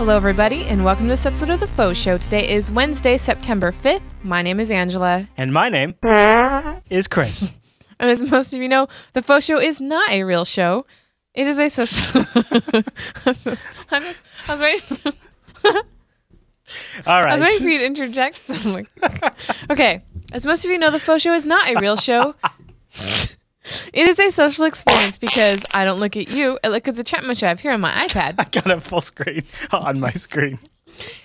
Hello, everybody, and welcome to this episode of The Faux Show. Today is Wednesday, September 5th. My name is Angela. And my name is Chris. And as most of you know, The Faux Show is not a real show. It is a social. I was, I was waiting. All I was waiting for you to interject. So I'm like, okay, as most of you know, the faux show is not a real show. It is a social experience because I don't look at you. I look at the chat much I have here on my iPad. I got a full screen on my screen.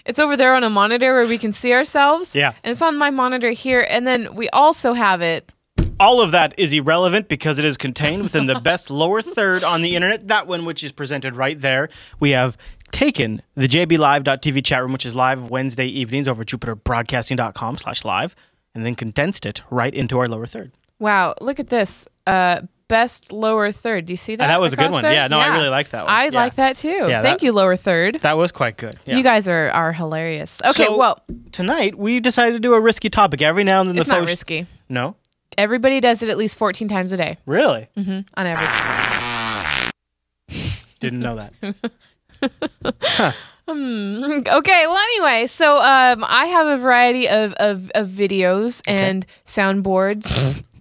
It's over there on a monitor where we can see ourselves. Yeah. And it's on my monitor here. And then we also have it. All of that is irrelevant because it is contained within the best lower third on the internet, that one which is presented right there. We have taken the jblive.tv chat room, which is live Wednesday evenings over jupiterbroadcasting.com slash live, and then condensed it right into our lower third. Wow, look at this. Uh, best lower third. Do you see that? And that was a good one. there? Yeah, no, I really like that one. I Yeah. like that too. Yeah, Thank that- you, lower third. That was quite good. Yeah. You guys are, are hilarious. Okay, So, well, Tonight, we decided to do a risky topic. Every now and then it's the not risky. No? Everybody does it at least 14 times a day Really? Mm-hmm. on average. Didn't know that. Hmm. Okay, well, anyway, so um, I have a variety of, of, of videos and soundboards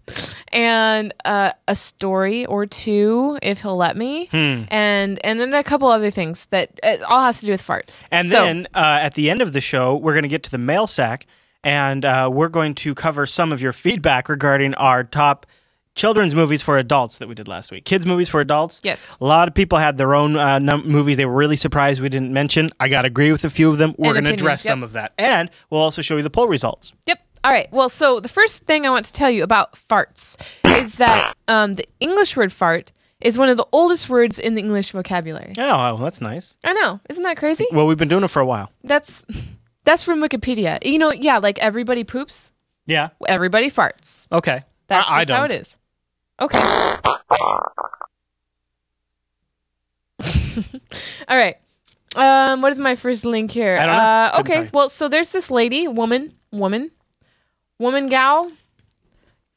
and uh, a story or two, if he'll let me, Hmm. and, and then a couple other things that it all has to do with farts. And So- then uh, at the end of the show, we're going to get to the mail sack, and uh, we're going to cover some of your feedback regarding our top children's movies for adults that we did last week. Kids' movies for adults. Yes. A lot of people had their own uh, num- movies they were really surprised we didn't mention. I got to agree with a few of them. We're going to address yep. some of that. And we'll also show you the poll results. Yep. All right. Well, so the first thing I want to tell you about farts is that um, the English word fart is one of the oldest words in the English vocabulary. Oh, well, that's nice. I know. Isn't that crazy? Well, we've been doing it for a while. That's that's from Wikipedia. You know, yeah, like everybody poops, Yeah. everybody farts. Okay. That's I, just I how it is. Okay. All right. Um, what is my first link here? I don't know. Uh, okay. Well, so there's this lady, woman, woman, woman, gal.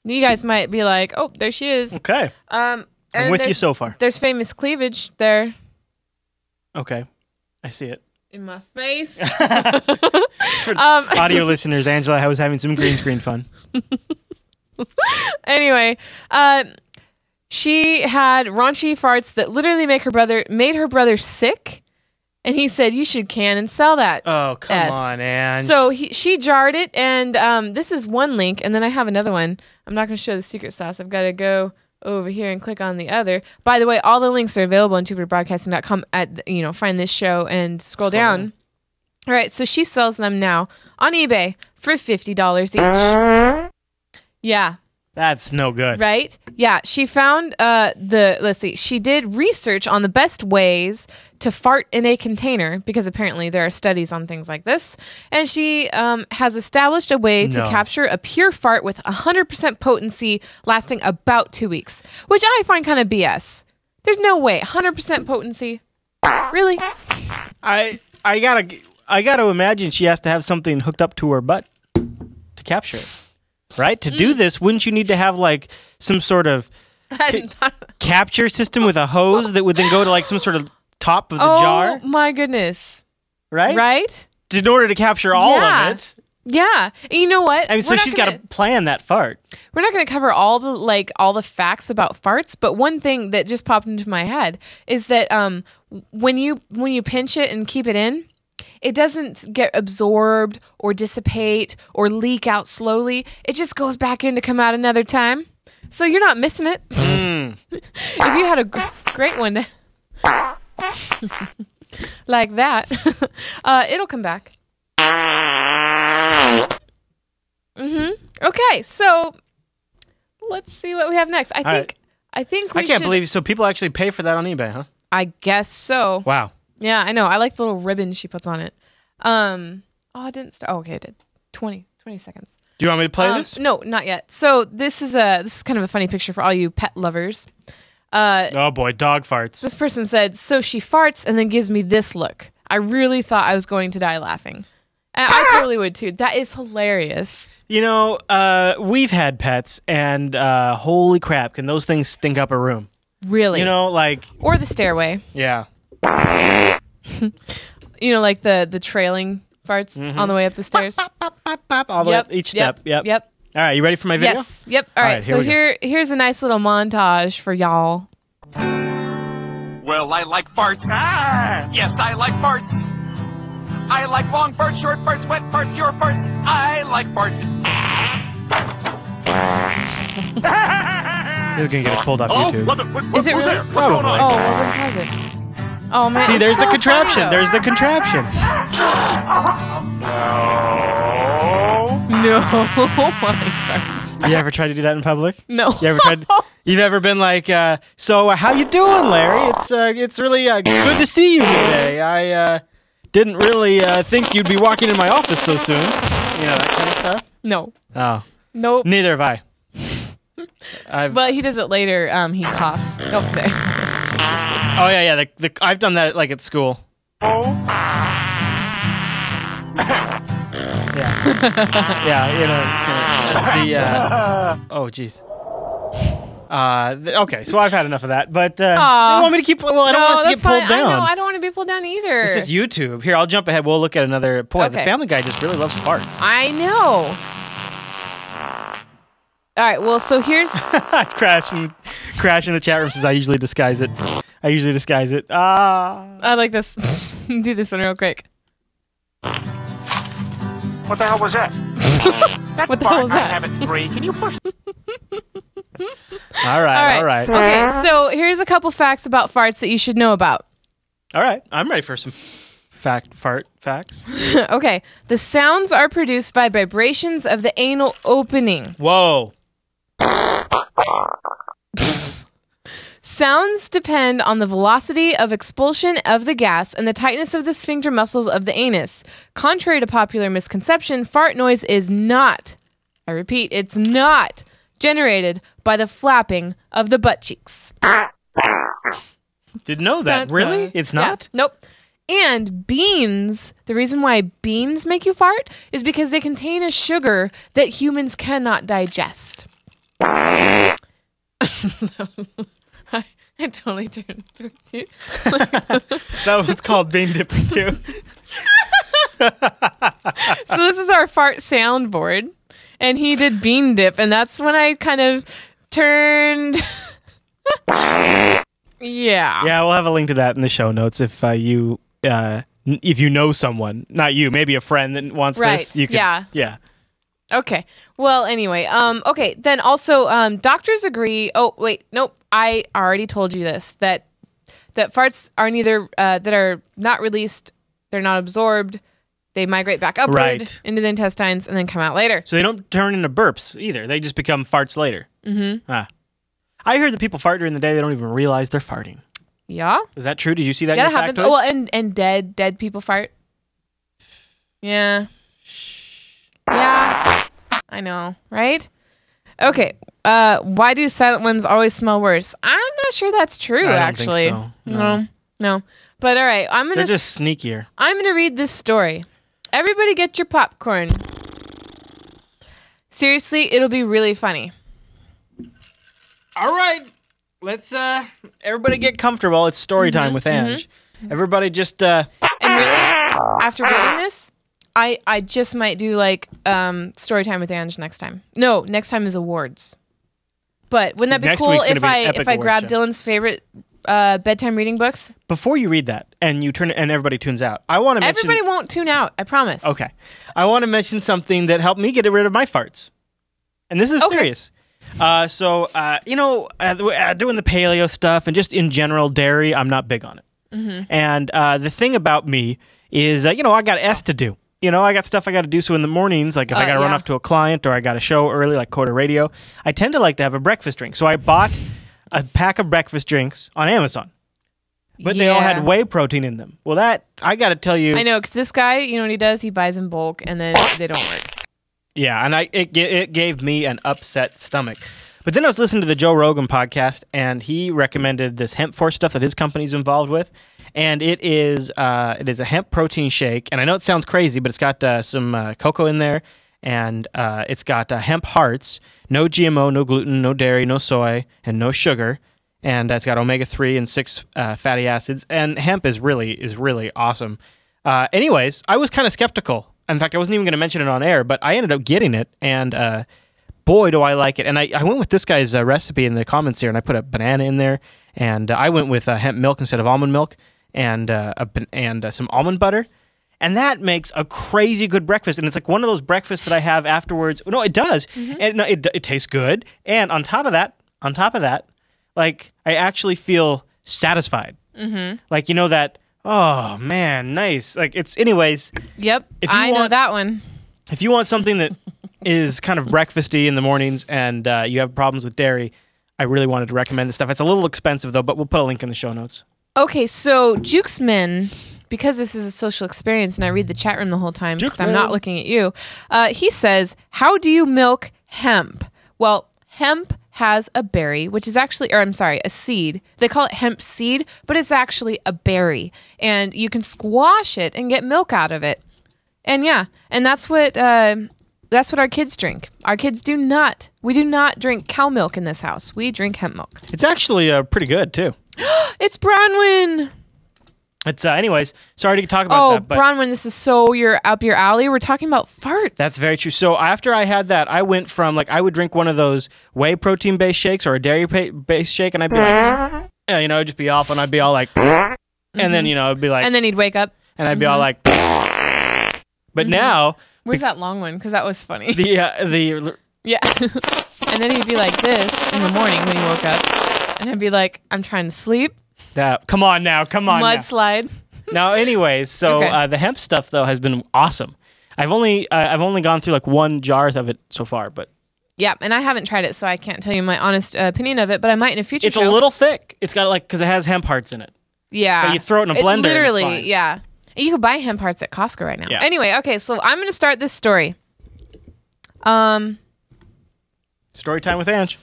You guys might be like, oh, there she is. Okay. Um, I'm with you so far. There's famous cleavage there Okay. I see it. in my face. For um, audio listeners, Angela I was having some green screen fun. anyway, uh, she had raunchy farts that literally make her brother made her brother sick, and he said you should can and sell that. Oh, come Yes. on, Ange. so he, she jarred it, and um, this is one link, and then I have another one. I'm not going to show the secret sauce. I've got to go over here and click on the other. By the way, all the links are available on jupiterbroadcasting.com. At you know, find this show and scroll, Scroll down. down. All right, so she sells them now on eBay for fifty dollars each. Yeah, That's no good. right? Yeah, she found uh the let's see, she did research on the best ways to fart in a container because apparently there are studies on things like this, and she um, has established a way to No. capture a pure fart with 100% potency lasting about two weeks, which I find kind of BS. There's no way 100% potency. Really? I I gotta I gotta imagine she has to have something hooked up to her butt to capture it, right? To Mm. do this, wouldn't you need to have like some sort of I capture system with a hose that would then go to like some sort of top of the jar. oh jar, my goodness! right? Right? In order to capture all Yeah. of it. Yeah. And you know what? I mean, so We're she's got to plan that fart. We're not going to cover all the like all the facts about farts, but one thing that just popped into my head is that um when you when you pinch it and keep it in, it doesn't get absorbed or dissipate or leak out slowly. It just goes back in to come out another time. So you're not missing it. Mm. if you had a gr- great one like that, uh, it'll come back. Mm-hmm. Okay, so let's see what we have next. I All think right. I think we I can't should- believe so people actually pay for that on eBay, huh? I guess so. Wow. Yeah, I know. I like the little ribbon she puts on it. Um. Oh, I didn't start. Oh, okay, I did. 20, 20 seconds. Do you want me to play Um, this? No, not yet. So this is a this is kind of a funny picture for all you pet lovers. Uh, Oh boy, dog farts. this person said, "So she farts and then gives me this look." I really thought I was going to die laughing. And I totally would too. That is hilarious. You know, uh, we've had pets, and uh, holy crap, can those things stink up a room? Really. You know, like or the stairway. yeah. You know, like the the trailing farts on the way up the stairs. Pop, pop, pop, all the Yep. way, each step. Yep. Yep. All right, you ready for my video? Yes. Yep. All All right. right, so we go. here here's a nice little montage for y'all. Well, I like farts. Ah! Yes, I like farts. I like long farts, short farts, wet farts, your farts. I like farts. This is gonna get us pulled off Oh, YouTube. what the, what, what, Is it really? there? What's going Probably. Oh, on? well then pause it. Oh man. See, it's there's the contraption. funny, There's the contraption. No, my farts. You ever tried to do that in public? No. You ever tried? You've ever been like, uh, "So, uh, how you doing, Larry? It's uh, it's really uh, good to see you today. I uh, didn't really uh, think you'd be walking in my office so soon. You know that kind of stuff." no. Oh, Nope. neither have I. I've But he does it later. Um, he coughs. Oh, there. oh yeah yeah the, the I've done that like at school. Yeah, yeah, you know it's kind of the uh, oh jeez. Uh, th- okay, so I've had enough of that, but uh, Aw. you want me to keep? Well, I don't no, want us to that's get pulled fine. down. I know. I don't want to be pulled down either. This is YouTube. Here, I'll jump ahead. We'll look at another. Boy, the Okay. Family Guy just really loves farts. I know. All right. Well, so here's crash in, crash in the chat room says I usually disguise it. I usually disguise it. Ah, I like this. Do this one real quick. What the hell was that? That's What the fart. hell was that? I have it three. Can you push? all right, all right, Okay. So here's a couple facts about farts that you should know about. all right. I'm ready for some fact fart facts. okay. The sounds are produced by vibrations of the anal opening. Whoa. Sounds depend on the velocity of expulsion of the gas and the tightness of the sphincter muscles of the anus. Contrary to popular misconception, fart noise is not, I repeat, it's not generated by the flapping of the butt cheeks. Didn't know that. Dun, really? dun. It's Yeah. not. Nope. And beans, the reason why beans make you fart is because they contain a sugar that humans cannot digest. I, totally turned towards you. That one's called bean dipping too. so this is our fart soundboard, and he did bean dip, and that's when I kind of turned. yeah. Yeah, we'll have a link to that in the show notes if uh, you uh, if you know someone, not you, maybe a friend that wants Right, this. You can, yeah. yeah. Okay. Well, anyway, um, okay. Then also, um, doctors agree. Oh, wait, nope. I already told you this that that farts are neither uh, that are not released, they're not absorbed, they migrate back upward Right. into the intestines and then come out later. So they don't turn into burps either. They just become farts later. Mm-hmm. Ah. I heard that people fart during the day. They don't even realize they're farting. Yeah. Is that true? Did you see that? Yeah, in that happens. factoid? Well, and and dead dead people fart. Yeah. Yeah. I know, right? Okay. Uh, why do silent ones always smell worse? I'm not sure that's true. I don't think actually, so, no. no, no. But all right, I'm gonna. They're just sneakier. I'm gonna read this story. Everybody, get your popcorn. Seriously, it'll be really funny. All right, let's uh, everybody get comfortable. It's story Mm-hmm, time with Ange. Everybody just uh, And really, after reading this, I I just might do like um story time with Ange next time. No, next time is awards. But wouldn't that be Next cool week's gonna if be an I epic if I award show. Dylan's favorite uh, bedtime reading books? before you read that and you turn and everybody tunes out. I want to mention. Everybody won't tune out. I promise. Okay. I want to mention something that helped me get rid of my farts. And this is Okay. serious. Uh, so, uh, you know, uh, the- uh, doing the paleo stuff and just in general, dairy, I'm not big on it. Mm-hmm. And uh, the thing about me is, uh, you know, I got S to do. You know, I got stuff I got to do. So in the mornings, like if I Uh, got to run off to a client or I got a show early, like Coder Radio, I tend to like to have a breakfast drink. So I bought a pack of breakfast drinks on Amazon, but they all had whey protein in them. Well, that I got to tell you, I know, because this guy, you know what he does? He buys in bulk and then they don't work. Yeah, and I it it gave me an upset stomach. But then I was listening to the Joe Rogan podcast, and he recommended this hemp force stuff that his company's involved with, and it is uh, it is a hemp protein shake. And I know it sounds crazy, but it's got uh, some uh, cocoa in there, and uh, it's got uh, hemp hearts, no GMO, no gluten, no dairy, no soy, and no sugar. And it's got omega three and six uh, fatty acids. And hemp is really is really awesome. Anyways, I was kind of skeptical. In fact, I wasn't even going to mention it on air, but I ended up getting it, and boy, do I like it. And I, I went with this guy's recipe in the comments here, and I put a banana in there, and I went with hemp milk instead of almond milk, and uh, a and uh, some almond butter. And that makes a crazy good breakfast, and it's like one of those breakfasts that I have afterwards. No, it does, and no, it it tastes good. And on top of that, on top of that, like I actually feel satisfied. Mm-hmm. Like you know that. Oh man, nice. Like it's anyways. Yep. If you I know want- that one. If you want something that is kind of breakfasty in the mornings and uh, you have problems with dairy, I really wanted to recommend this stuff. It's a little expensive though, but we'll put a link in the show notes. Okay, so Jukesman, because this is a social experience and I read the chat room the whole time because I'm not looking at you, uh, he says, How do you milk hemp? Well, hemp has a berry, which is actually, or I'm sorry, a seed. They call it hemp seed, but it's actually a berry. And you can squash it and get milk out of it. And yeah, and that's what. Uh, that's what our kids drink. Our kids do not. We do not drink cow milk in this house. We drink hemp milk. It's actually uh, pretty good too. It's Bronwyn. It's uh, anyways. Sorry to talk about Oh, that, but Bronwyn, this is so you're up your alley. We're talking about farts. That's very true. So after I had that, I went from like I would drink one of those whey protein based shakes or a dairy based shake, and I'd be like, yeah, you know, it'd just be off, and I'd be all like, and then you know, I'd be like, and then he'd wake up. and I'd be all like, but now Where's that long one? Because that was funny. the uh, the yeah. and then he'd be like this in the morning when he woke up, and I'd be like, I'm trying to sleep. that come on now, come on. Mudslide. Now, anyways, so Okay. uh, the hemp stuff though has been awesome. I've only uh, I've only gone through like one jar of it so far, but Yeah, and I haven't tried it, so I can't tell you my honest uh, opinion of it. But I might in a future it's show. a little thick. It's got like because it has hemp hearts in it. Yeah. But you throw it in a blender and it's literally, yeah. You can buy hemp hearts at Costco right now. Yeah. Anyway, okay, so I'm going to start this story. Um, Story time with Ange.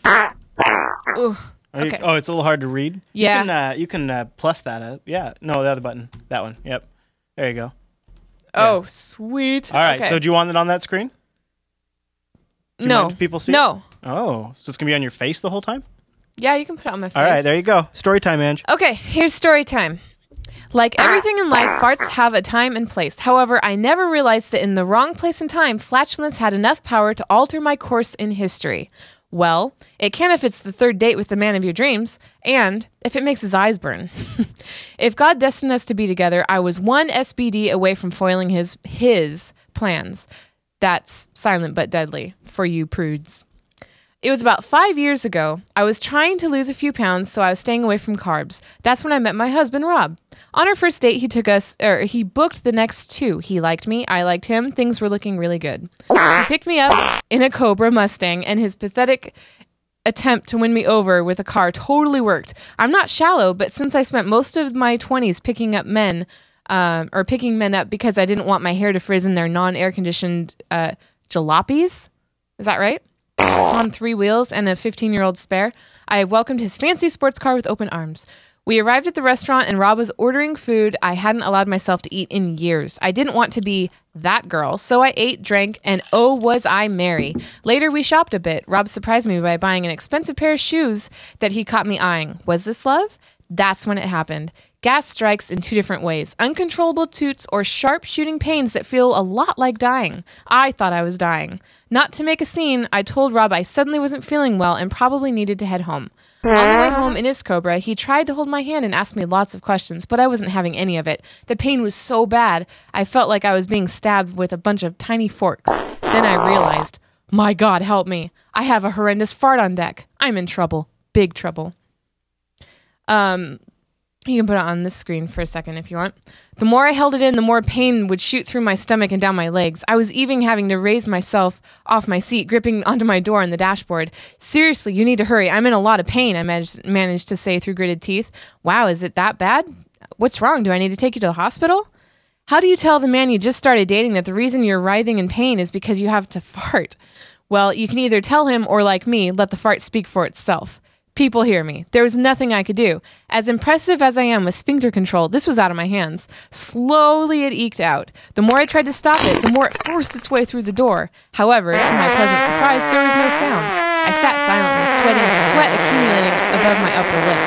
ooh, you- Okay. oh, it's a little hard to read. Yeah. You can, uh, you can uh, plus that up. Yeah. No, the other button. That one. Yep. There you go. oh, sweet. All right. Okay. So do you want it on that screen? you no, people see no. Oh, so it's gonna be on your face the whole time. Yeah, you can put it on my face. All right. There you go. Story time, Ange. Okay, here's story time. Like everything in life, farts have a time and place. However, I never realized that in the wrong place and time, flatulence had enough power to alter my course in history. Well, it can if it's the third date with the man of your dreams, and if it makes his eyes burn. if God destined us to be together, I was one SBD away from foiling his his plans. That's silent but deadly for you prudes. It was about five years ago. I was trying to lose a few pounds, so I was staying away from carbs. That's when I met my husband, Rob. On our first date, he took us, or he booked the next two. He liked me, I liked him. Things were looking really good. He picked me up in a Cobra Mustang, and his pathetic attempt to win me over with a car totally worked. I'm not shallow, but since I spent most of my 20s picking up men, um, or picking men up because I didn't want my hair to frizz in their non air conditioned uh, jalopies, is that right? On three wheels and a 15 year old spare, I welcomed his fancy sports car with open arms. We arrived at the restaurant and Rob was ordering food I hadn't allowed myself to eat in years. I didn't want to be that girl, so I ate, drank, and oh, was I merry. Later, we shopped a bit. Rob surprised me by buying an expensive pair of shoes that he caught me eyeing. Was this love? That's when it happened. Gas strikes in two different ways uncontrollable toots or sharp shooting pains that feel a lot like dying. I thought I was dying. Not to make a scene, I told Rob I suddenly wasn't feeling well and probably needed to head home. On the way home in his Cobra, he tried to hold my hand and ask me lots of questions, but I wasn't having any of it. The pain was so bad, I felt like I was being stabbed with a bunch of tiny forks. Then I realized, my God, help me. I have a horrendous fart on deck. I'm in trouble. Big trouble. Um, you can put it on this screen for a second if you want. The more I held it in, the more pain would shoot through my stomach and down my legs. I was even having to raise myself off my seat, gripping onto my door on the dashboard. Seriously, you need to hurry. I'm in a lot of pain, I managed, managed to say through gritted teeth. Wow, is it that bad? What's wrong? Do I need to take you to the hospital? How do you tell the man you just started dating that the reason you're writhing in pain is because you have to fart? Well, you can either tell him or, like me, let the fart speak for itself. People hear me. There was nothing I could do. As impressive as I am with sphincter control, this was out of my hands. Slowly it eked out. The more I tried to stop it, the more it forced its way through the door. However, to my pleasant surprise, there was no sound. I sat silently, sweating, sweat accumulating above my upper lip.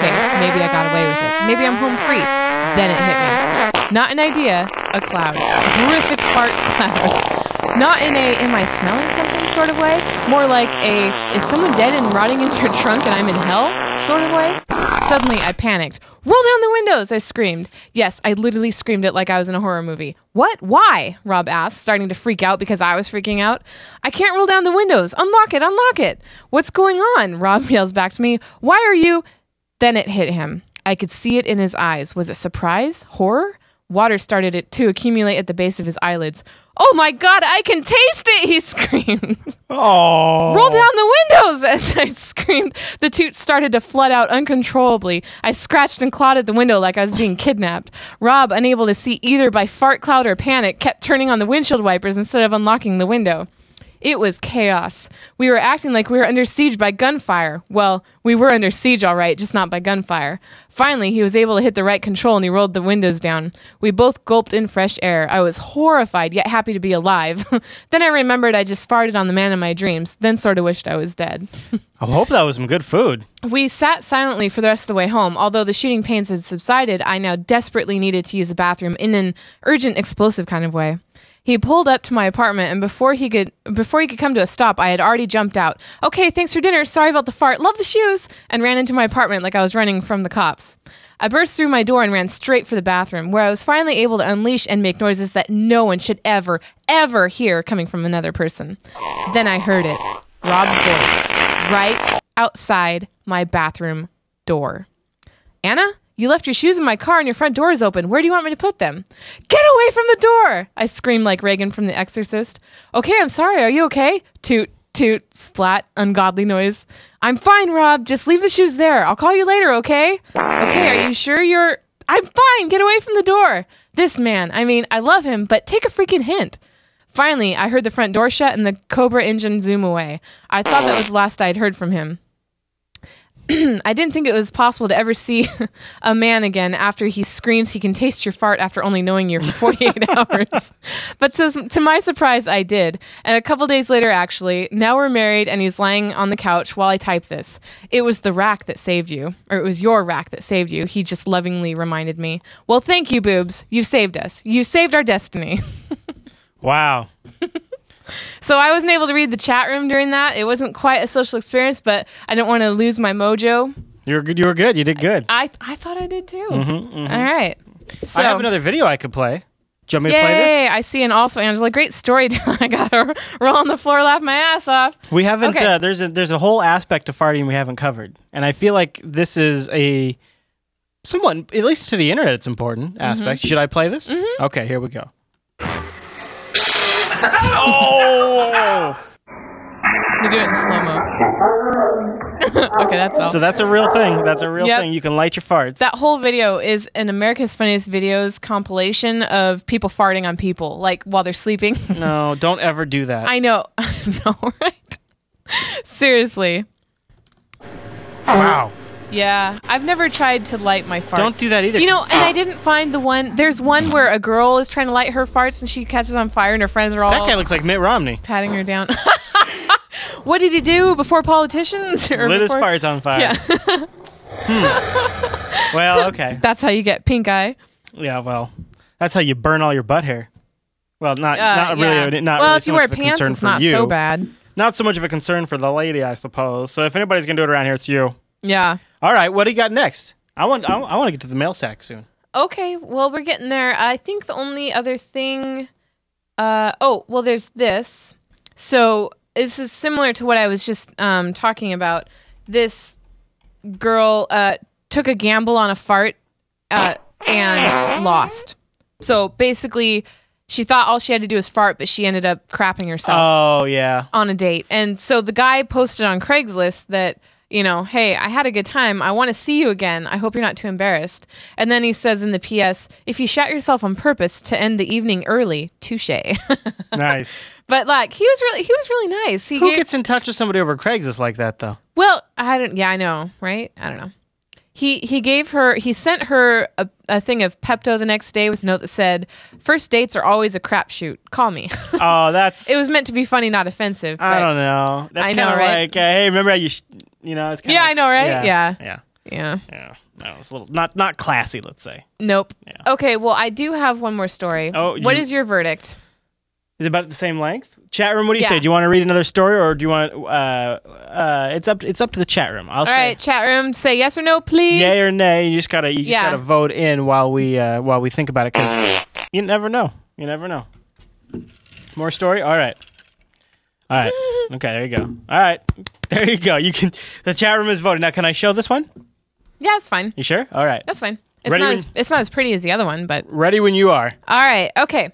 Okay, maybe I got away with it. Maybe I'm home free. Then it hit me. Not an idea, a cloud. A horrific fart cloud. Not in a am I smelling something sort of way, more like a is someone dead and rotting in your trunk and I'm in hell sort of way. Suddenly I panicked. Roll down the windows, I screamed. Yes, I literally screamed it like I was in a horror movie. What? Why? Rob asked, starting to freak out because I was freaking out. I can't roll down the windows. Unlock it, unlock it. What's going on? Rob yells back to me. Why are you? Then it hit him. I could see it in his eyes. Was it surprise? Horror? Water started to accumulate at the base of his eyelids. Oh my god, I can taste it! He screamed. Oh. Roll down the windows! As I screamed, the toot started to flood out uncontrollably. I scratched and clawed at the window like I was being kidnapped. Rob, unable to see either by fart cloud or panic, kept turning on the windshield wipers instead of unlocking the window. It was chaos. We were acting like we were under siege by gunfire. Well, we were under siege, all right, just not by gunfire. Finally, he was able to hit the right control and he rolled the windows down. We both gulped in fresh air. I was horrified, yet happy to be alive. then I remembered I just farted on the man in my dreams, then sort of wished I was dead. I hope that was some good food. We sat silently for the rest of the way home. Although the shooting pains had subsided, I now desperately needed to use the bathroom in an urgent, explosive kind of way. He pulled up to my apartment, and before he could before he could come to a stop, I had already jumped out. Okay, thanks for dinner. Sorry about the fart. Love the shoes, and ran into my apartment like I was running from the cops. I burst through my door and ran straight for the bathroom, where I was finally able to unleash and make noises that no one should ever, ever hear coming from another person. Then I heard it Rob's voice, right outside my bathroom door. Anna, you left your shoes in my car and your front door is open. Where do you want me to put them? Get away from the door! I screamed like Regan from The Exorcist. Okay, I'm sorry. Are you okay? Toot, toot, splat, ungodly noise. I'm fine, Rob. Just leave the shoes there. I'll call you later, okay? Okay, are you sure you're. I'm fine. Get away from the door. This man, I mean, I love him, but take a freaking hint. Finally, I heard the front door shut and the Cobra engine zoom away. I thought that was the last I'd heard from him. I didn't think it was possible to ever see a man again after he screams he can taste your fart after only knowing you for 48 hours. But to, to my surprise, I did. And a couple days later, actually, now we're married and he's lying on the couch while I type this. It was the rack that saved you, or it was your rack that saved you. He just lovingly reminded me. Well, thank you, boobs. You saved us. You saved our destiny. Wow. So I wasn't able to read the chat room during that. It wasn't quite a social experience, but I didn't want to lose my mojo. You were good. You were good. You did good. I I thought I did too. All right. So, I have another video I could play. Do you want me to play this? I see, and also Angela, great story. I got to roll on the floor, laugh my ass off. We haven't. Okay. Uh, there's a there's a whole aspect of farting we haven't covered, and I feel like this is a somewhat, at least to the internet, it's important Mm-hmm. aspect. Should I play this? Okay, here we go. Oh! You do it in slow mo. okay, that's all. So that's a real thing. That's a real Yep. thing. You can light your farts. that whole video is an America's Funniest Videos compilation of people farting on people, like while they're sleeping. no, don't ever do that. I know, I know, right? Seriously, wow. Yeah. I've never tried to light my farts. Don't do that either. You know, and I didn't find the one. There's one where a girl is trying to light her farts and she catches on fire, and her friends are all that guy looks like Mitt Romney. patting her down. what did he do before politicians? Or Lit his before- farts on fire. Yeah, Well, okay. that's how you get pink eye. Yeah, well, that's how you burn all your butt hair. Well, not Uh, not yeah. really. Not well, really if so you much wear of a pants, concern it's for not you. so bad. Not so much of a concern for the lady, I suppose. So if anybody's gonna do it around here, it's you. Yeah. All right, what do you got next? I want I, I want to get to the mail sack soon. Okay, well, we're getting there. I think the only other thing. Uh, oh, well, there's this. So this is similar to what I was just um, talking about. This girl uh, took a gamble on a fart uh, and lost. So basically, she thought all she had to do was fart, but she ended up crapping herself Oh yeah. on a date. And so the guy posted on Craigslist that, you know, hey, I had a good time. I want to see you again. I hope you're not too embarrassed. And then he says in the PS, if you shot yourself on purpose to end the evening early, touche. Nice. but like he was really he was really nice. He Who gave, gets in touch with somebody over Craigslist like that though? well, I don't yeah, I know, right? I don't know. he he gave her he sent her a, a thing of Pepto the next day with a note that said, First dates are always a crapshoot. Call me." Oh, that's. it was meant to be funny, not offensive. I don't know. That's I kind know, of right? like, uh, hey, remember how you, sh- you know, it's kind Yeah, I know, right? Yeah. yeah, Yeah. yeah. No, it's a little not not classy. Let's say. Nope. Yeah. Okay, well, I do have one more story. Oh, what you- is your verdict? Is it about the same length? Chat room. What do you Yeah. say? Do you want to read another story, or do you want? Uh, uh, it's up. It's up to the chat room. I'll All say right, chat room, say yes or no, please. yay or nay. You just gotta. You just Yeah. gotta vote in while we uh, while we think about it, because you never know. You never know. More story. All right. All right. Okay. There you go. All right. There you go. You can. The chat room is voting now. Can I show this one? yeah, it's fine. You sure? All right. That's fine. It's Ready not when- as it's not as pretty as the other one, but Ready when you are. all right. Okay.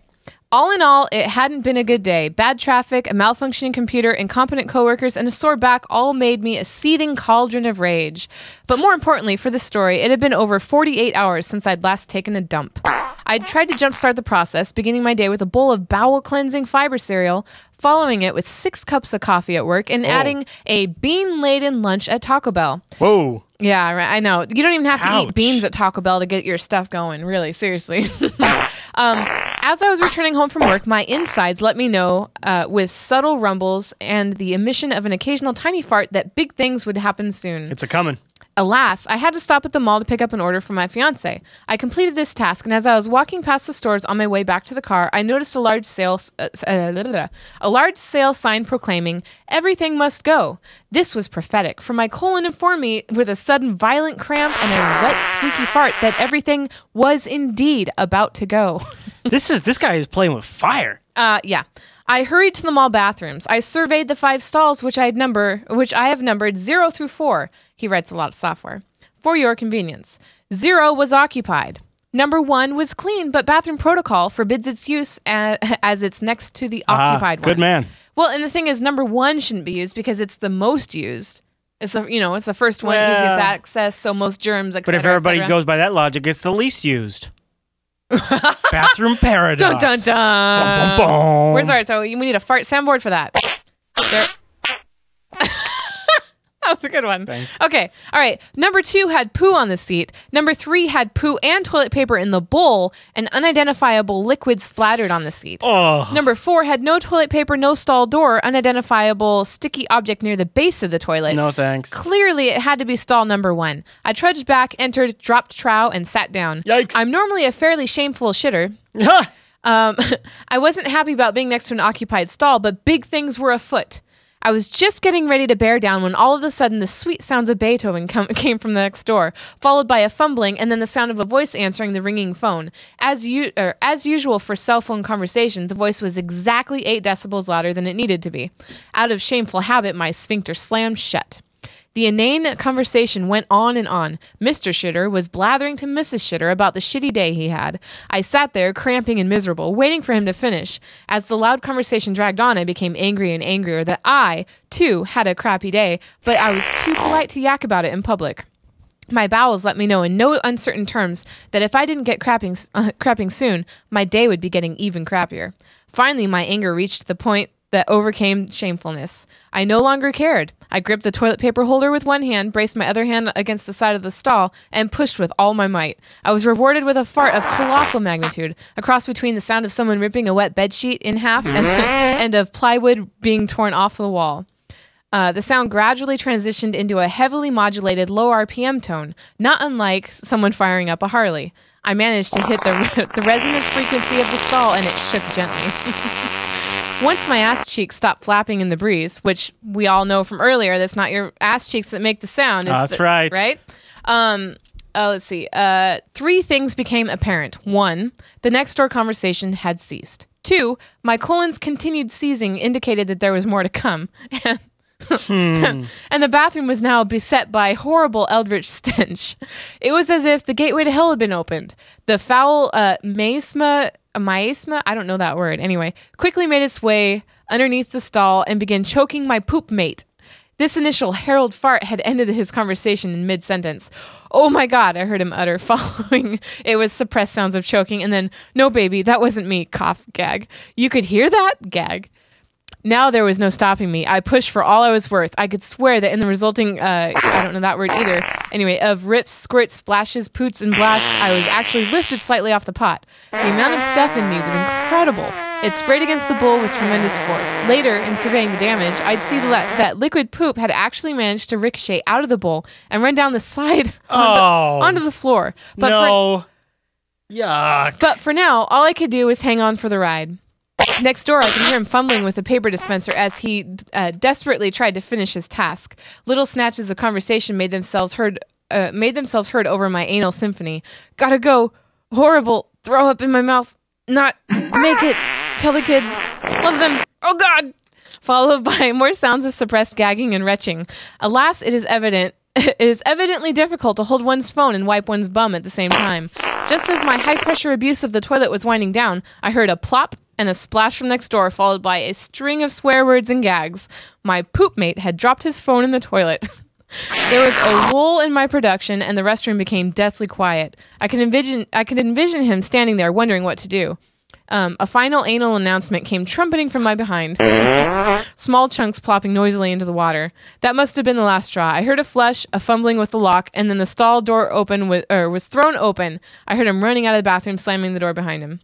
All in all, it hadn't been a good day. Bad traffic, a malfunctioning computer, incompetent coworkers, and a sore back all made me a seething cauldron of rage. But more importantly, for the story, it had been over 48 hours since I'd last taken a dump. I'd tried to jumpstart the process, beginning my day with a bowl of bowel cleansing fiber cereal, following it with six cups of coffee at work, and adding a bean laden lunch at Taco Bell. Whoa. Yeah. I know. You don't even have to Ouch. eat beans at Taco Bell to get your stuff going. Really, seriously. um, as I was returning home from work, my insides let me know, uh, with subtle rumbles and the emission of an occasional tiny fart, that big things would happen soon. It's a coming. Alas, I had to stop at the mall to pick up an order for my fiance. I completed this task, and as I was walking past the stores on my way back to the car, I noticed a large sale, uh, uh, a large sale sign proclaiming "Everything must go." This was prophetic, for my colon informed me with a sudden violent cramp and a wet, squeaky fart that everything was indeed about to go. This is this guy is playing with fire. Uh, yeah. I hurried to the mall bathrooms. I surveyed the five stalls, which I had number, which I have numbered zero through four. He writes a lot of software for your convenience. Zero was occupied. Number one was clean, but bathroom protocol forbids its use a- as it's next to the Ah, occupied one. good man. Well, and the thing is, number one shouldn't be used because it's the most used. It's the you know it's the first one, Well- easiest access, so most germs. Et But if et everybody cetera. goes by that logic, it's the least used. Bathroom paradise. dun dun dun. Bum, bum, bum. Where's our so we need a fart soundboard for that. There. that was a good one. Thanks. Okay. All right. Number two had poo on the seat. Number three had poo and toilet paper in the bowl, and unidentifiable liquid splattered on the seat. Oh, Number four had no toilet paper, no stall door, unidentifiable sticky object near the base of the toilet. no thanks. Clearly, it had to be stall number one. I trudged back, entered, dropped trow, and sat down. Yikes. I'm normally a fairly shameful shitter. Um, I wasn't happy about being next to an occupied stall, but big things were afoot. I was just getting ready to bear down when all of a sudden the sweet sounds of Beethoven came from the next door, followed by a fumbling and then the sound of a voice answering the ringing phone. As, u- er, as usual for cell phone conversation, the voice was exactly 8 decibels louder than it needed to be. Out of shameful habit, my sphincter slammed shut. The inane conversation went on and on. Mr. Shitter was blathering to Mrs. Shitter about the shitty day he had. I sat there, cramping and miserable, waiting for him to finish. As the loud conversation dragged on, I became angry and angrier that I, too, had a crappy day, but I was too polite to yak about it in public. My bowels let me know in no uncertain terms that if I didn't get crapping, uh, crapping soon, my day would be getting even crappier. Finally, my anger reached the point that overcame shamefulness. I no longer cared. I gripped the toilet paper holder with one hand, braced my other hand against the side of the stall, and pushed with all my might. I was rewarded with a fart of colossal magnitude, a cross between the sound of someone ripping a wet bedsheet in half and, and of plywood being torn off the wall. Uh, the sound gradually transitioned into a heavily modulated low RPM tone, not unlike someone firing up a Harley. I managed to hit the, the resonance frequency of the stall and it shook gently. Once my ass cheeks stopped flapping in the breeze, which we all know from earlier, that's not your ass cheeks that make the sound. it's that's the- right. Right? Um, uh, let's see. Uh, three things became apparent. One, the next door conversation had ceased. Two, my colon's continued seizing indicated that there was more to come. and the bathroom was now beset by horrible eldritch stench. It was as if the gateway to hell had been opened. The foul uh, miasma, miasma, I don't know that word. Anyway, quickly made its way underneath the stall and began choking my poop mate. This initial Harold fart had ended his conversation in mid sentence. Oh my god, I heard him utter, following it was suppressed sounds of choking, and then, no, baby, that wasn't me, cough, gag. You could hear that? Gag. Now there was no stopping me. I pushed for all I was worth. I could swear that in the resulting, uh, I don't know that word either. Anyway, of rips, squirts, splashes, poots, and blasts, I was actually lifted slightly off the pot. The amount of stuff in me was incredible. It sprayed against the bowl with tremendous force. Later, in surveying the damage, I'd see that that liquid poop had actually managed to ricochet out of the bowl and run down the side onto, Oh. onto the floor. But for, no. Yuck. but for now, all I could do was hang on for the ride. Next door, I could hear him fumbling with a paper dispenser as he uh, desperately tried to finish his task. Little snatches of conversation made themselves heard. Uh, made themselves heard over my anal symphony. Gotta go. Horrible. Throw up in my mouth. Not make it. Tell the kids. Love them. Oh God. Followed by more sounds of suppressed gagging and retching. Alas, it is evident it is evidently difficult to hold one's phone and wipe one's bum at the same time. Just as my high pressure abuse of the toilet was winding down, I heard a plop and a splash from next door, followed by a string of swear words and gags. My poop mate had dropped his phone in the toilet. There was a lull in my production, and the restroom became deathly quiet. I could envision, I could envision him standing there, wondering what to do. Um, a final anal announcement came trumpeting from my behind. Small chunks plopping noisily into the water. That must have been the last straw. I heard a flush, a fumbling with the lock, and then the stall door open with, or was thrown open. I heard him running out of the bathroom, slamming the door behind him.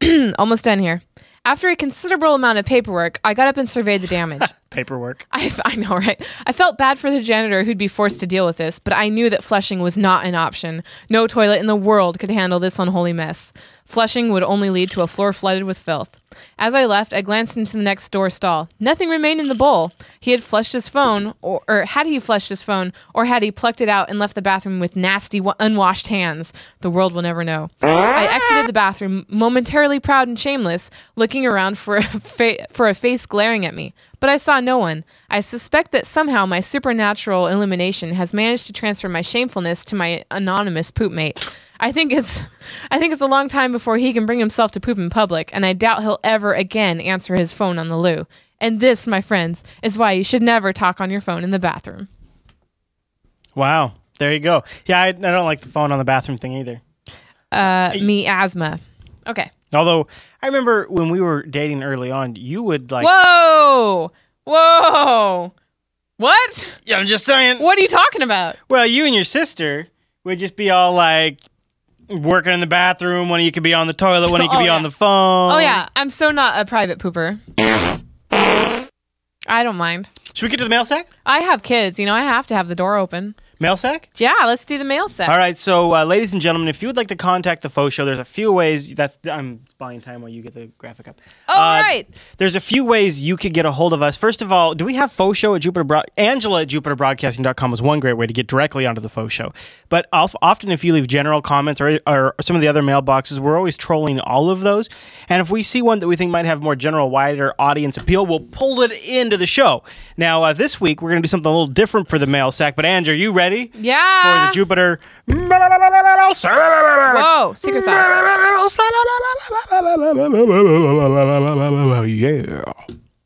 Almost done here. After a considerable amount of paperwork, I got up and surveyed the damage. Paperwork. I, I know, right? I felt bad for the janitor who'd be forced to deal with this, but I knew that flushing was not an option. No toilet in the world could handle this unholy mess. Flushing would only lead to a floor flooded with filth. As I left, I glanced into the next door stall. Nothing remained in the bowl. He had flushed his phone, or, or had he flushed his phone, or had he plucked it out and left the bathroom with nasty, unwashed hands? The world will never know. I exited the bathroom, momentarily proud and shameless, looking around for a, fa- for a face glaring at me. But I saw no one. I suspect that somehow my supernatural illumination has managed to transfer my shamefulness to my anonymous poop mate. I think it's I think it's a long time before he can bring himself to poop in public, and I doubt he'll ever again answer his phone on the loo. And this, my friends, is why you should never talk on your phone in the bathroom. Wow. There you go. Yeah, I, I don't like the phone on the bathroom thing either. Uh, me asthma. Okay. Although I remember when we were dating early on, you would like. Whoa! Whoa! What? Yeah, I'm just saying. What are you talking about? Well, you and your sister would just be all like working in the bathroom. One of you could be on the toilet. One of you could Oh, be yeah. on the phone. Oh yeah, I'm so not a private pooper. I don't mind. Should we get to the mail sack? I have kids, you know, I have to have the door open. Mail sack? Yeah, let's do the mail sack. All right, so uh, ladies and gentlemen, if you would like to contact the faux show, there's a few ways that I'm buying time while you get the graphic up. Oh, Uh, right. There's a few ways you could get a hold of us. First of all, do we have faux show at Jupiter Broad? Angela at jupiterbroadcasting.com is one great way to get directly onto the faux show. But of- often, if you leave general comments or, or some of the other mailboxes, we're always trolling all of those. And if we see one that we think might have more general, wider audience appeal, we'll pull it into the show. Now, uh, this week, we're going to do something a little different for the mail sack. But, Andrew, are you ready? Yeah. For the Jupiter. Whoa, secret sauce. Yeah.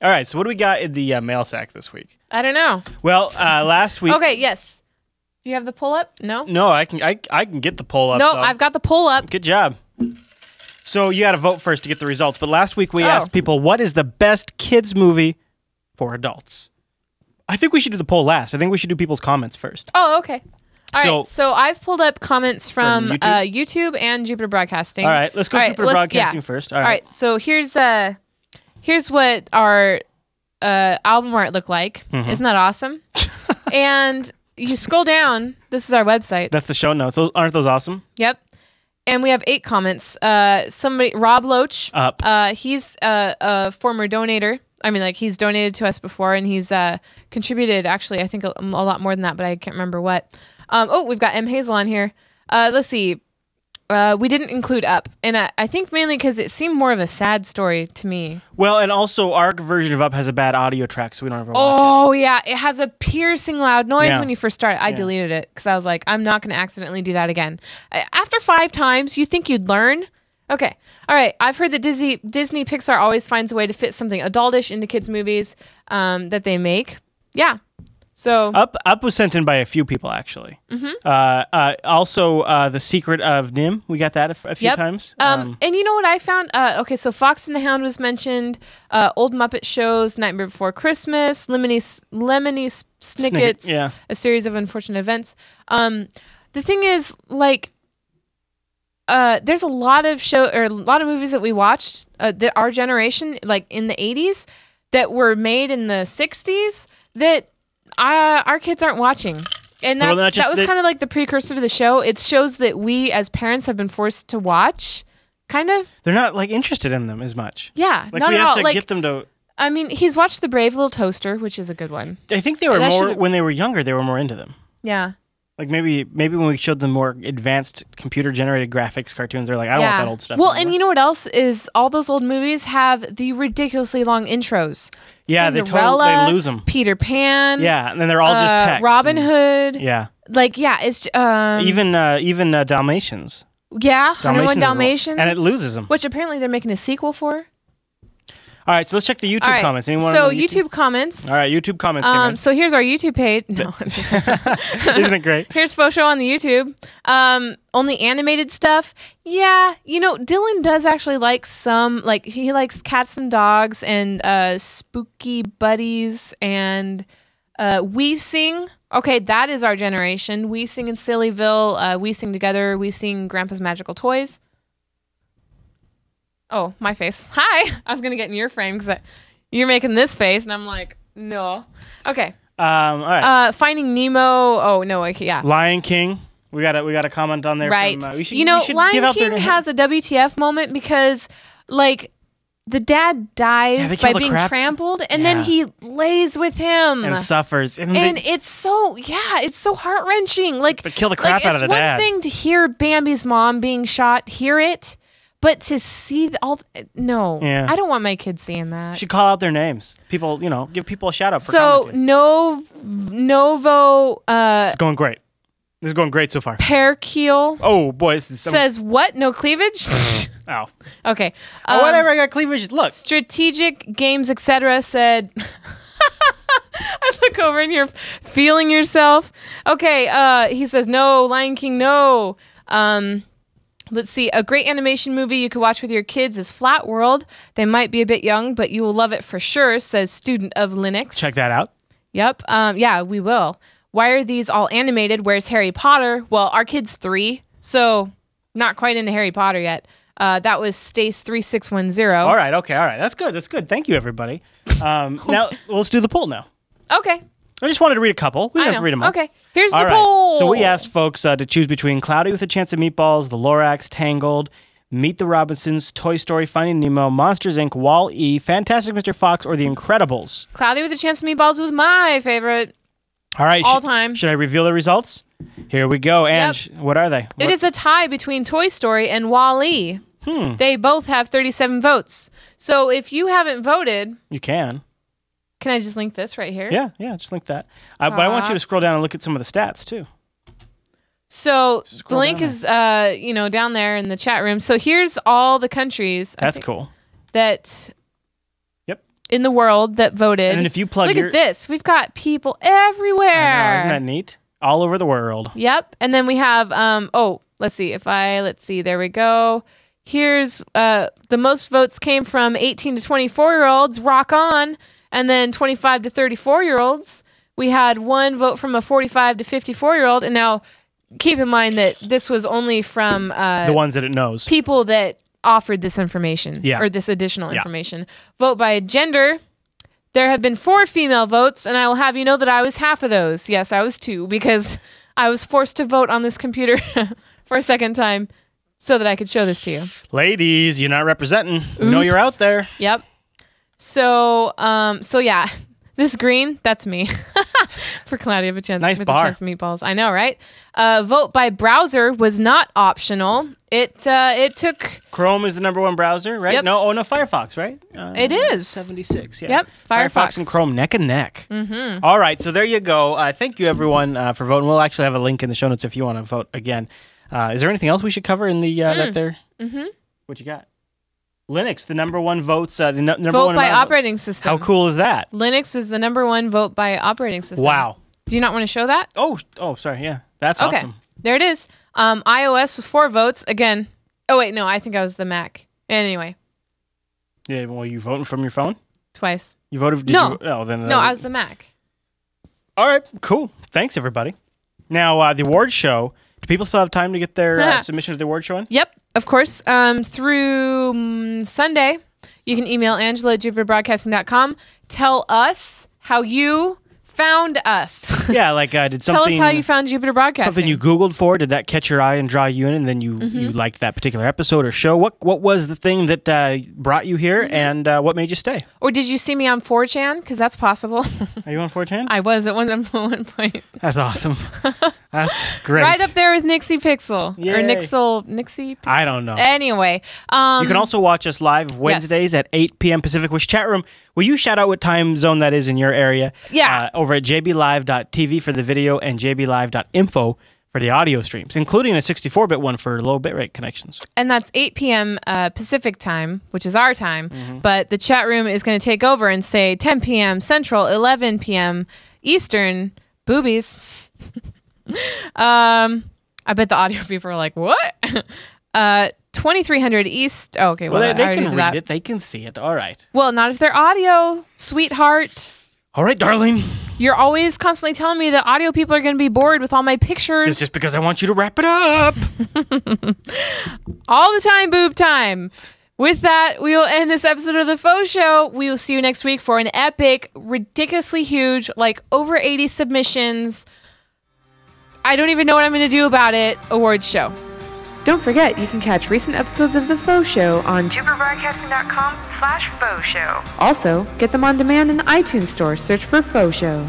All right, so what do we got in the uh, mail sack this week? I don't know. Well, uh, last week. Okay, yes. Do you have the pull up? No. No, I can I, I can get the poll up. No, though. I've got the pull up. Good job. So you had to vote first to get the results. But last week we Oh. asked people what is the best kids movie for adults. I think we should do the poll last. I think we should do people's comments first. Oh, okay. All right. So- so, I've pulled up comments from, From YouTube? Uh, YouTube and Jupiter Broadcasting. All right, let's go Jupiter let's- Broadcasting first. All right. So here's uh here's what our uh album art looked like. Mm-hmm. Isn't that awesome? and you scroll down. This is our website. That's the show notes. Those, aren't those awesome? Yep. And we have eight comments. Uh, somebody, Rob Loach. Up. Uh, he's uh, a former donator. I mean, like he's donated to us before, and he's uh, contributed. Actually, I think a, a lot more than that, but I can't remember what. Um, oh, we've got M Hazel on here. Uh, let's see. Uh, we didn't include Up, and I, I think mainly because it seemed more of a sad story to me. Well, and also our version of Up has a bad audio track, so we don't ever watch Oh yeah, it has a piercing loud noise Yeah. when you first start. I deleted it because I was like, I'm not going to accidentally do that again. After five times, you think you'd learn. Okay, all right. I've heard that Disney Disney Pixar always finds a way to fit something adultish into kids' movies um, that they make. Yeah. So Up Up was sent in by a few people actually. Mm-hmm. Uh, uh, also, uh, the Secret of NIMH. We got that a, f- a few Yep. times. Um, and you know what I found? Uh, okay, so Fox and the Hound was mentioned. Uh, Old Muppet shows, Nightmare Before Christmas, Lemony Lemony Snicket's, yeah. a series of unfortunate events. Um, the thing is, like, uh, there's a lot of show or a lot of movies that we watched uh, that our generation, like in the '80s, that were made in the '60s that uh, our kids aren't watching. And Well, that's, just that was kind of like the precursor to the show. It shows that we as parents have been forced to watch, kind of. they're not like interested in them as much. Yeah, Like not we at have all. to Like, get them to. I mean, he's watched The Brave Little Toaster, which is a good one. I think they were that more should've- when they were younger. They were more into them. Yeah. Like maybe maybe when we showed them more advanced computer generated graphics cartoons, they're like, I don't yeah. want that old stuff. Well, anymore. and you know what else is all those old movies have the ridiculously long intros. Yeah, they totally- they lose 'em. Peter Pan. yeah, and then they're all just uh, text. Robin and- Hood. Yeah, Like yeah, it's um even uh, even uh, Dalmatians. yeah, 101 Dalmatians, Dalmatians, and it loses them. which apparently they're making a sequel for. All right, so let's check the YouTube right. comments. Anyone? so the YouTube, comments. All right, YouTube comments. Um, so here's our YouTube page. No, Isn't it great? Here's Faux Show on the YouTube. Um, only animated stuff. Yeah, you know, Dylan does actually like some, like he likes cats and dogs and uh, spooky buddies and uh, we sing. Okay, that is our generation. Wee Sing in Sillyville. Uh, we sing together. Wee Sing Grandpa's Magical Toys. Oh, my face. Hi. I was gonna get in your frame because you're making this face, and I'm like, no. Okay. Um, all right, Uh, Finding Nemo. Oh no, yeah. Lion King. We got a we got a comment on there. Right. From, uh, we should, you know, should Lion King has a WTF moment because, like, the dad dies kill by being trampled, and Yeah. then he lays with him. and suffers and, And they, it's so yeah, it's so heart wrenching. Like But kill the like, crap out of it's the one dad. thing to hear Bambi's mom being shot, hear it, but to see the, all no, Yeah. I don't want my kids seeing that. should call out their names. People, you know, give people a shout out for so no, Novo uh, It's going great. This is going great so far. Perkeel Oh boy, this is some, says what? No cleavage. oh. okay, oh, Um, whatever. I got cleavage. Look, strategic games etc said i look over and you're feeling yourself okay uh he says no lion king no um let's see a great animation movie you could watch with your kids is flat world they might be a bit young but you will love it for sure says student of linux check that out. yep um yeah we will why are these all animated where's harry potter well our kid's three so not quite into harry potter yet uh, that was Stace three six one zero. All right. Okay. All right. That's good. That's good. Thank you, everybody. Um, now let's do the poll. Now, Okay, I just wanted to read a couple. We don't have to read them all. Okay, here's All the right. poll. So we asked folks uh, to choose between Cloudy with a Chance of Meatballs, The Lorax, Tangled, Meet the Robinsons, Toy Story, Finding Nemo, Monsters Inc., Wall E, Fantastic Mr. Fox, or The Incredibles. Cloudy with a Chance of Meatballs was my favorite. All right. All sh- time. Should I reveal the results? Here we go. And what are they? It What- is a tie between Toy Story and Wall-E. Hmm. They both have 37 votes. So if you haven't voted, You can. Can I just link this right here? Yeah. Yeah. Just link that. Uh, but I want you to scroll down and look at some of the stats too. So the link is, uh, you know, down there in the chat room. So here's all the countries That's think, cool. that Yep. in the world that voted. And if you plug Look your, at this. We've got people I know, everywhere. isn't that neat? All over the world. Yep. And then we have um oh, let's see. If I let's see, there we go. Here's uh the most votes came from 18 to 24 year olds, rock on. And then 25 to 34 year olds. We had one vote from a 45 to 54 year old. And now keep in mind that this was only from uh The ones that it knows. people that offered this information Yeah. or this additional Yeah. information. Vote by gender. There have been four female votes, and I will have you know that I was half of those. Yes, I was two because I was forced to vote on this computer for a second time so that I could show this to you. Ladies, you're not representing. You know you're out there. Yep. So, um, so yeah, this green, that's me for Cloudy of a Chance Nice with bar. a Chance Meatballs. I know, right? Uh, vote by browser was not optional. It uh, it took Chrome is the number one browser, right? Yep. No, oh no, Firefox, right? Uh, It is. 76. Yeah. Yep, Firefox. and Chrome neck and neck. Mm-hmm. All right, so there you go. Uh, thank you everyone uh, for voting. We'll actually have a link in the show notes if you want to vote again. Uh, is there anything else we should cover in the uh, that there? Mm-hmm. What you got? Linux, the number one votes. Uh, the no- number vote one by amount operating system. How cool is that? Linux was the number one vote by operating system. Wow. Do you not want to show that? Oh, oh, sorry. Yeah, that's Okay. awesome. There it is. Um, iOS was four votes. Again. Oh, wait. No, I think I was the Mac. Anyway, Yeah. Well, you voting from your phone? twice. You voted? Did No. You, oh, then. No, uh, I was the Mac. All right. Cool. Thanks, everybody. Now, uh, the award show. Do people still have time to get their uh, submission to the award show in? Yep, of course. Um, through mm, Sunday, you can email Angela at JupiterBroadcasting.com. Tell us how you found us. Yeah. Like, uh, did Tell something? us how you found Jupiter Broadcasting. something you googled for did that catch your eye and draw you in and then you Mm-hmm. you liked that particular episode or show what what was the thing that uh, brought you here Mm-hmm. and uh, what made you stay or did you see me on 4chan? Because that's possible. are you on 4chan I was at one, at one point. that's awesome that's great Right up there with Nixie Pixel. Or Yay. Nixel. Nixie Pixel. i don't know Anyway. Um, you can also watch us live Wednesdays at 8 p.m. Pacific which chat room. Will you shout out what time zone that is in your area? Yeah. Uh, over at jblive.tv for the video and jblive.info for the audio streams, including a 64-bit one for low bitrate connections. and that's 8 p.m. Uh, Pacific time, which is our time. Mm-hmm. But the chat room is going to take over and say 10 p.m. Central, 11 p.m. Eastern. Boobies. um, I bet the audio people are like, what? uh, 2300 East. Oh, okay. Well, Well, they, they can read that. it. They can see it. All right. Well, not if they're audio, sweetheart. All right, darling. You're always constantly telling me that audio people are going to be bored with all my pictures It's just because I want you to wrap it up. all the time, boob time. With that, we will end this episode of the Faux Show. We will see you next week for an epic, ridiculously huge, like over 80 submissions. I don't even know what I'm going to do about it. Awards show. Don't forget, you can catch recent episodes of The Faux Show on JupiterBroadcasting.com slash faux show. Also, get them on demand in the iTunes store. Search for Faux Show.